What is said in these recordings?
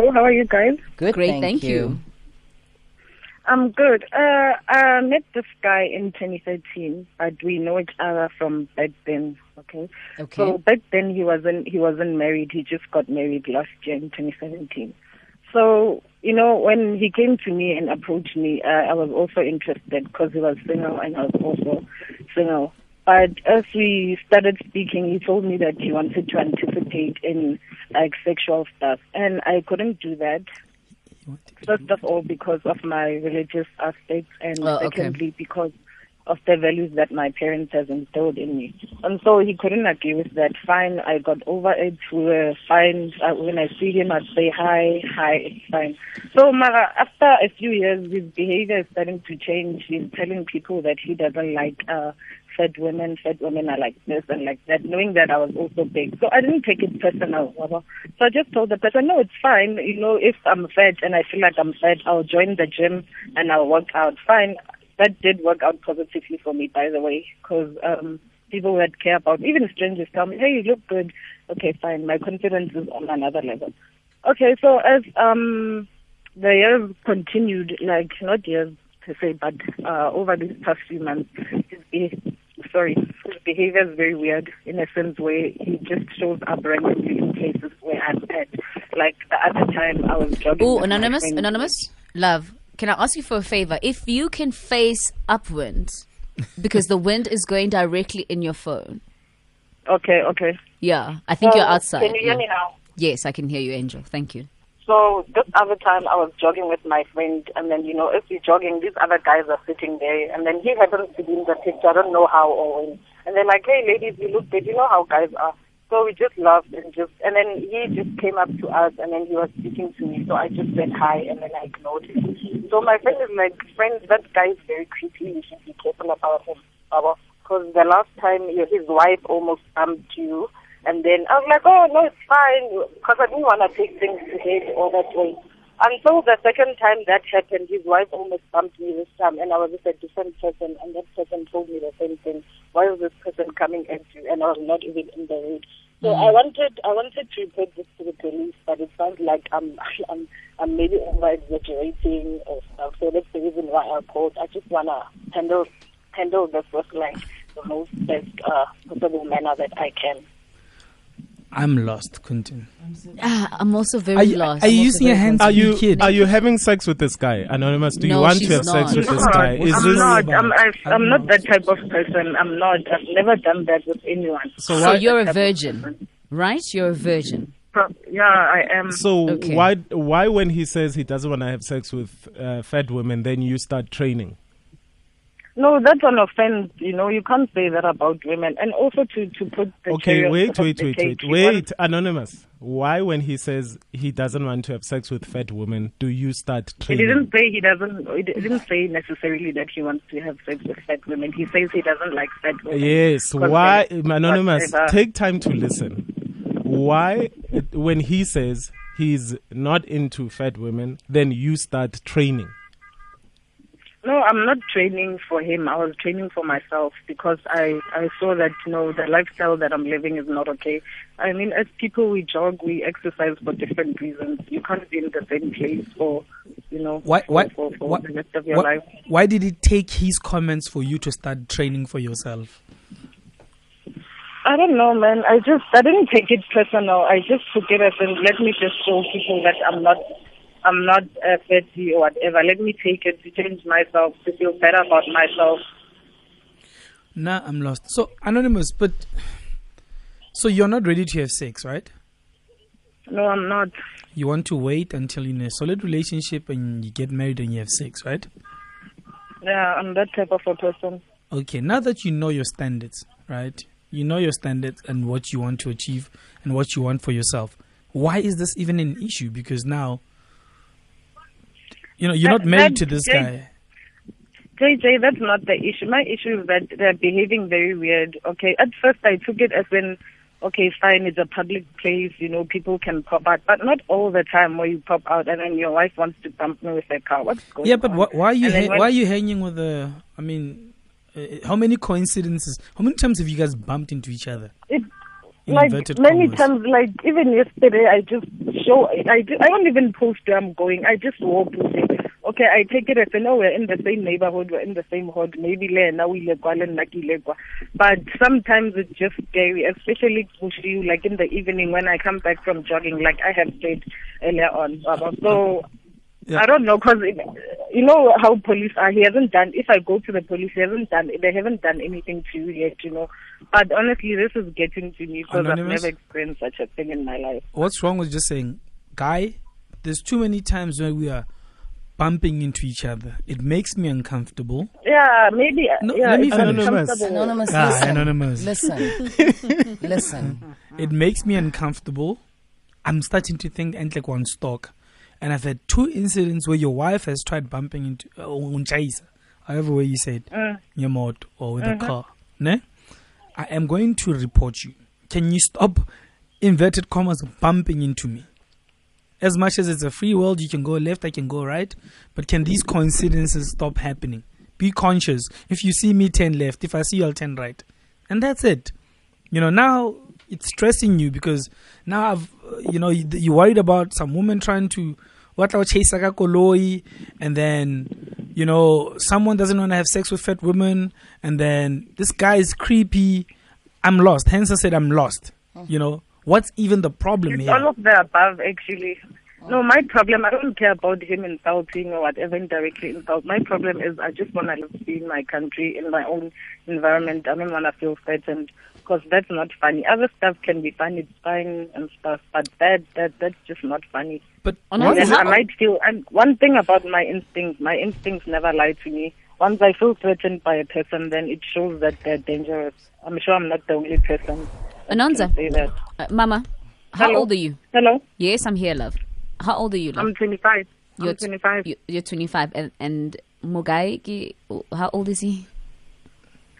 So how are you guys? Good, Great, thank, thank you. you. I'm good. Uh, I met this guy in 2013, but we know each other from back then. Okay. Okay. So back then he wasn't he wasn't married. He just got married last year in 2017. So you know when he came to me and approached me, uh, I was also interested because he was single and I was also single. But as we started speaking, he told me that he wanted to anticipate in like sexual stuff, and I couldn't do that. First of all, because of my religious aspects, and Oh, okay. secondly, because of the values that my parents has instilled in me. And so he couldn't agree with that. Fine, I got over it. We were fine. Uh, when I see him, I'd say hi, hi, it's fine. So Mara, after a few years, his behavior is starting to change. He's telling people that he doesn't like uh, fat women. Fat women are like this and like that, knowing that I was also big. So I didn't take it personal. So I just told the person, no, it's fine. You know, if I'm fat and I feel like I'm fat, I'll join the gym and I'll work out. Fine that did work out positively for me, by the way, because um, people that care about, even strangers tell me, hey, you look good. Okay, fine. My confidence is on another level. Okay, so as um, the years continued, like not years per se, but uh, over these past few months, his be- sorry, his behavior is very weird in a sense where he just shows up randomly in places where I'm at. Like at the other time I was jogging. Oh, anonymous, anonymous, love. Can I ask you for a favor? If you can face upwind, because the wind is going directly in your phone. Okay, okay. Yeah, I think So, you're outside. Can you hear yeah. me now? Yes, I can hear you, Angel. Thank you. So this other time I was jogging with my friend and then, you know, if you're jogging, these other guys are sitting there and then he happens to be in the picture. I don't know how or when. And they're like, hey ladies, you look good. You know how guys are. So we just laughed and just, and then he just came up to us and then he was speaking to me. So I just said hi and then I ignored him. So my friend is like, friend, that guy is very creepy. You should be careful about him. Because the last time his wife almost bumped you and then I was like, oh, no, it's fine. Because I didn't want to take things to head all that way. Until the second time that happened, his wife almost bumped me this time. And I was with a different person. And that person told me the same thing. Why is this person coming at you? And I was not even in the road. So I wanted, I wanted to report this to the police, but it sounds like I'm, I'm, I'm maybe over exaggerating or stuff. So that's the reason why I called. I just wanna handle, handle this with like the most best uh, possible manner that I can. I'm lost, Quentin. Ah, I'm also very Are you, lost. are you I'm using your very hands Are you kid? are you having sex with this guy, Anonymous? Do you want to have sex not. with this I'm guy? not. Is I'm this not. I'm, I, I'm I'm not not. that type of person. I'm not. I've never done that with anyone. so So you're a virgin, right? You're a virgin. Yeah, I am. So Okay. why why when he says he doesn't want to have sex with uh, fat women, then you start training? No, that's an offense. You know, you can't say that about women. And also to to put the Okay, wait, wait, wait, wait, wait, Anonymous. Why when he says he doesn't want to have sex with fat women, do you start training? He didn't say he doesn't. He didn't say necessarily that he wants to have sex with fat women. He says he doesn't like fat women. Yes. Why, Anonymous? Take time to listen. Why, when he says he's not into fat women, then you start training? No, I'm not training for him. I was training for myself because I I saw that you know the lifestyle that I'm living is not okay. I mean, as people, we jog, we exercise for different reasons. You can't be in the same place for you know Why, why, for, for, why, the rest of your why, life. why did it take his comments for you to start training for yourself? I don't know, man. I just I didn't take it personal. I just took it as in let me just show people that I'm not I'm not uh, fatty or whatever. Let me take it to change myself to feel better about myself. Nah, I'm lost. So, Anonymous, but. So you're not ready to have sex, right? No, I'm not. You want to wait until you're in a solid relationship and you get married and you have sex, right? Yeah, I'm that type of a person. Okay, now that you know your standards, right? You know your standards and what you want to achieve and what you want for yourself. Why is this even an issue? Because now, you know, you're not married to this guy. JJ, that's not the issue. My issue is that they're behaving very weird. Okay, at first I took it as in, okay, fine, it's a public place, you know, people can pop out, but not all the time where you pop out and then your wife wants to bump me with a car. What's going on? Yeah, but on? wh- why are you ha- why are you hanging with the? I mean, uh, how many coincidences? How many times have you guys bumped into each other? It, in like many commas. times, like even yesterday, I just show. I do, I don't even post where I'm going. I just walk to say, okay, I take it as I know we're in the same neighborhood, we're in the same hood. Maybe le now we lekwa le nna ke lekwa. But sometimes it's just scary, especially push you like in the evening when I come back from jogging, like I have said earlier on. So. Yeah. I don't know because you know how police are. He hasn't done. If I go to the police, he hasn't done. They haven't done anything to you yet, you know. But honestly, this is getting to me because I've never experienced such a thing in my life. What's wrong with just saying, guy? There's too many times when we are bumping into each other. It makes me uncomfortable. Yeah, maybe. No, yeah, let me it's finish. uncomfortable. Anonymous, Ah, listen. anonymous. Listen. listen. It makes me uncomfortable. I'm starting to think Entlek one stock. And I've had two incidents where your wife has tried bumping into uh, however way you said, Mm. your motor or with a car. Ne? I am going to report you. Can you stop inverted commas bumping into me? As much as it's a free world, you can go left, I can go right. But can these coincidences stop happening? Be conscious. If you see me turn left, if I see you, I'll turn right. And that's it. You know, now it's stressing you because now I've, you know, you- you're worried about some woman trying to, what I'll chaseaka koloi, and then, you know, someone doesn't want to have sex with fat women, and then this guy is creepy. I'm lost. Hence, I said I'm lost. Mm. You know, what's even the problem It's here? all of the above, actually. No, my problem, I don't care about him insulting or whatever, indirectly insult. My problem is I just want to live in my country, in my own environment. I don't want to feel threatened because that's not funny. Other stuff can be funny, it's fine and stuff, but that, that that's just not funny. But On And then? I might feel, and one thing about my instincts, my instincts never lie to me. Once I feel threatened by a person, then it shows that they're dangerous. I'm sure I'm not the only person. that Anonza. can Say that. Uh, Mama, how Hello? old are you? Hello, Yes, I'm here, love. How old are you, love? I'm 25. you're I'm 25. you- You're 25. And, and Mugai, how old is he?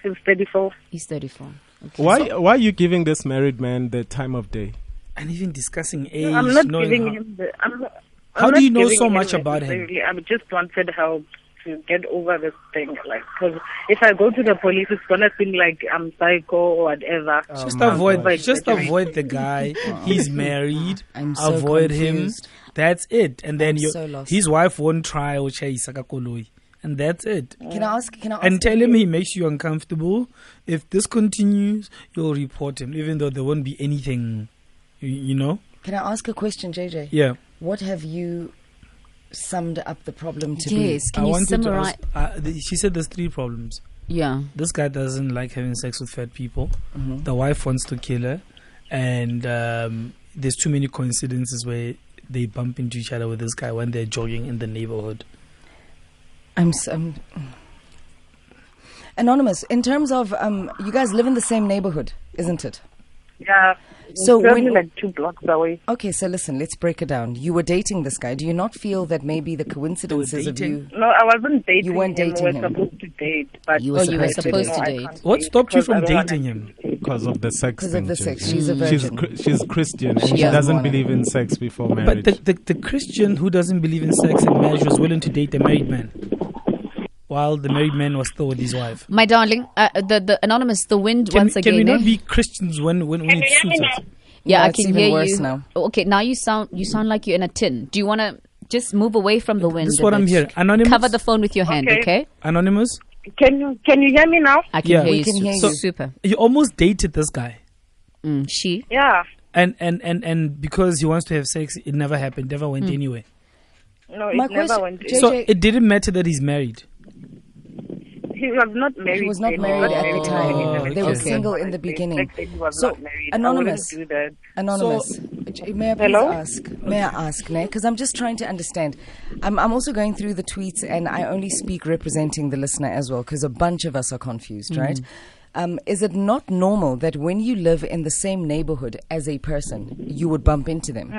He's 34. He's 34. Okay. Why why are you giving this married man the time of day? And even discussing age. I'm not giving how- him the. I'm not, How I'm do you know so much about him? necessarily- I just wanted help to get over this thing. Like, because if I go to the police, it's gonna seem like I'm psycho or whatever. Just avoid, God. just avoid the guy. He's married. I'm so avoid confused. him. That's it. And then I'm so lost. his wife won't try or chase Sakakoloi. And that's it. Can I ask? Can I ask? And tell him he makes you uncomfortable. If this continues, you'll report him, even though there won't be anything, you, you know? Can I ask a question, JJ? Yeah. What have you summed up the problem to Yes, can I you wanted to summarize? ask, uh, the, she said there's three problems. Yeah. This guy doesn't like having sex with fat people. be? Mhm. The wife wants to kill her. And um, there's too many coincidences where they bump into each other with this guy when they're jogging in the neighborhood. I'm, s am anonymous. In terms of, um, you guys live in the same neighborhood, isn't it? Yeah. So it's only when- like two blocks away. Okay, so listen, let's break it down. You were dating this guy. Do you not feel that maybe the coincidences of you? No, I wasn't dating You weren't him. dating we him. were supposed to date, but You were Oh, you were supposed to supposed date. to No, date. What stopped you from I don't wanna dating him? Because of the sex Because of the sex. She's a She's virgin. Chri- she's Christian and She she doesn't doesn't wanna. believe in sex before But marriage. the, the, the Christian who doesn't believe in sex and marriage was willing to date a married man, while the married man was still with his wife. My darling, uh, the, the anonymous, the wind Can, once we, again. can we not eh? be Christians when, when, when it suits us? Yeah, No, I can even hear worse you. now. Okay, now you sound you sound like you're in a tin. Do you want to just move away from the wind? This is a what I'm here. Anonymous? Cover the phone with your hand, Okay. okay? Anonymous, can you can you hear me now? I can Yeah. hear We you. can hear so- you. Super. you almost dated this guy. Mm, she. Yeah. And, and, and, and because he wants to have sex, it never happened, never went anywhere. No, it My never question- went. Jay- So it didn't matter that he's married. He was not married. He was not married at the Oh, time. They were single in the beginning. Back then he was So. Anonymous. I wouldn't do that. Anonymous, J- may I please Hello? ask? May I ask, Because I'm just trying to understand. I'm, I'm also going through the tweets, and I only speak representing the listener as well, because a bunch of us are confused, mm-hmm. right? Um, is it not normal that when you live in the same neighborhood as a person, you would bump into them?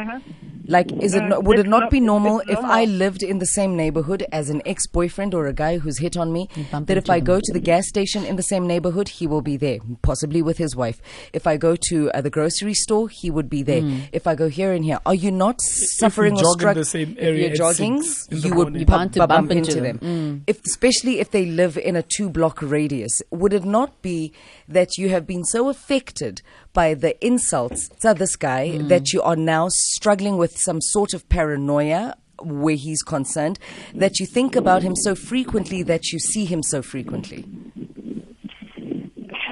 Like, is it not, would it not not- be it's normal if. I lived in the same neighborhood as an ex-boyfriend or a guy who's hit on me? That if into I them. go to the gas station in the same neighborhood, he will be there, possibly with his wife. If I go to uh, the grocery store, he would be there. If I go here and here, are you not suffering or jog in struck? the same if area you're jogging, in the you would morning. You're bump, bump, bump into into them. them. If, especially if they live in a two-block radius, would it not be be that you have been so affected by the insults to this guy that you are now struggling with some sort of paranoia where he's concerned, that you think about him so frequently that you see him so frequently?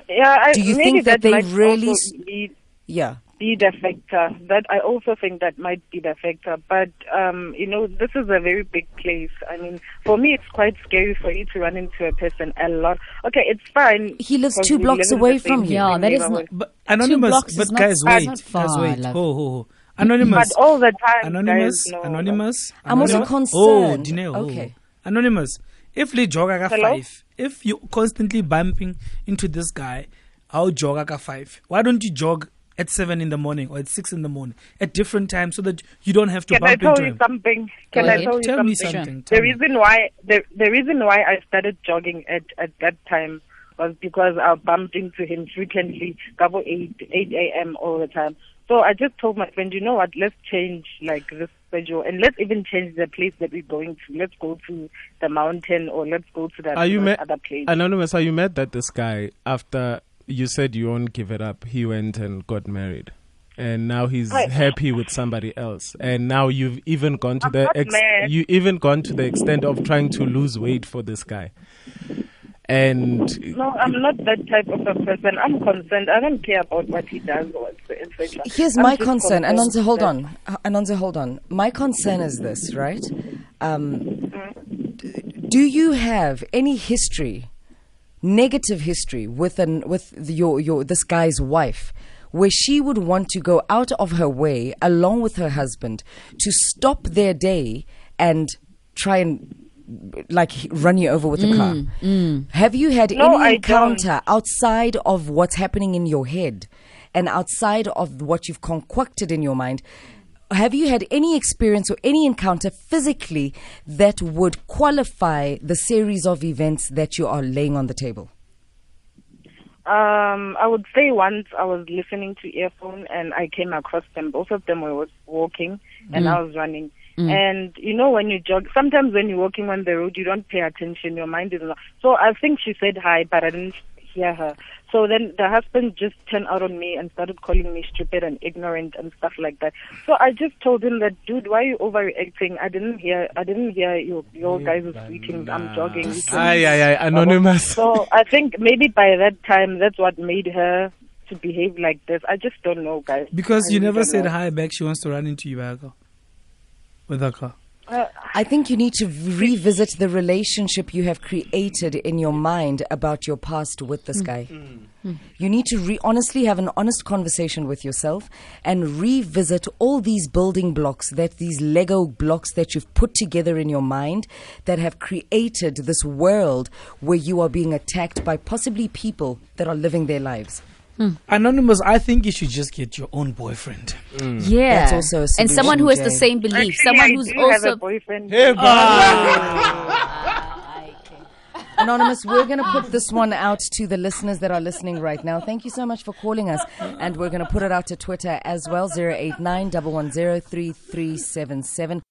Yeah, I, Do you think that they really be, Yeah. Be the factor? That I also think that might be the factor. But um, you know, this is a very big place. I mean, for me, it's quite scary for you to run into a person a lot. Okay, it's fine. He lives 'cause two blocks live away from same you. Yeah, that is not- But anonymous, blocks but is not- guys, is wait, not guys, far, wait. love. Ho, ho, ho. Anonymous. But all the time, anonymous, guys know anonymous. I'm also anonymous. Oh, concerned. Dineo. oh. Okay. Anonymous. If le joga ka five, if you're constantly bumping into this guy, how joga ka five? Why don't you jog at seven in the morning or at six in the morning at different times so that you don't have to Can I bump tell into you him? something? Can Go I ahead. tell you Tell something? me something. Tell The me. reason why the the reason why I started jogging at at that time was because I bumped into him frequently, double eight eight eight a.m. all the time. So I just told my friend, you know what? Let's change like this schedule, and let's even change the place that we're going to. Let's go to the mountain, or let's go to that Are you that mad? other place. Anonymous, are you met that this guy, after you said you won't give it up, he went and got married? And now he's Right. happy with somebody else. And now you've even gone to I'm the ex- mad. you even gone to the extent of trying to lose weight for this guy. And no, I'm not that type of a person. I'm concerned. I don't care about what he does or etc. Here's I'm my just concern. concerned Anonza, hold on. Anonza, hold on. My concern is this, right? Um, d- do you have any history, negative history, with an with your your this guy's wife, where she would want to go out of her way, along with her husband, to stop their day and try and like run you over with a car? Mm, mm. Have you had No, I any don't. encounter outside of what's happening in your head and outside of what you've concocted in your mind? Have you had any experience or any encounter physically that would qualify the series of events that you are laying on the table? Um, I would say once I was listening to earphone and I came across them. Both of them were walking and I was running. And you know when you jog, sometimes when you're walking on the road, you don't pay attention. Your mind is not. So I think she said hi, but I didn't hear her. So then the husband just turned out on me and started calling me stupid and ignorant and stuff like that. So I just told him that, dude, why are you overreacting? I didn't hear, I didn't hear your your guys' greetings. I'm jogging. Aye, aye, aye, anonymous. so I think maybe by that time, that's what made her to behave like this. I just don't know, guys. Because I you never said know. hi back, she wants to run into you with her car. Uh, I think you need to revisit the relationship you have created in your mind about your past with this guy. You need to re- honestly have an honest conversation with yourself and revisit all these building blocks, that these Lego blocks that you've put together in your mind that have created this world where you are being attacked by possibly people that are living their lives. Hmm. Anonymous, I think you should just get your own boyfriend. Hmm. Yeah. That's also a and someone who has Jay. the same belief. actually, someone I who's do have a also boyfriend. Ah. Anonymous, we're going to put this one out to the listeners that are listening right now. Thank you so much for calling us. And we're going to put it out to Twitter as well 089 110 3377.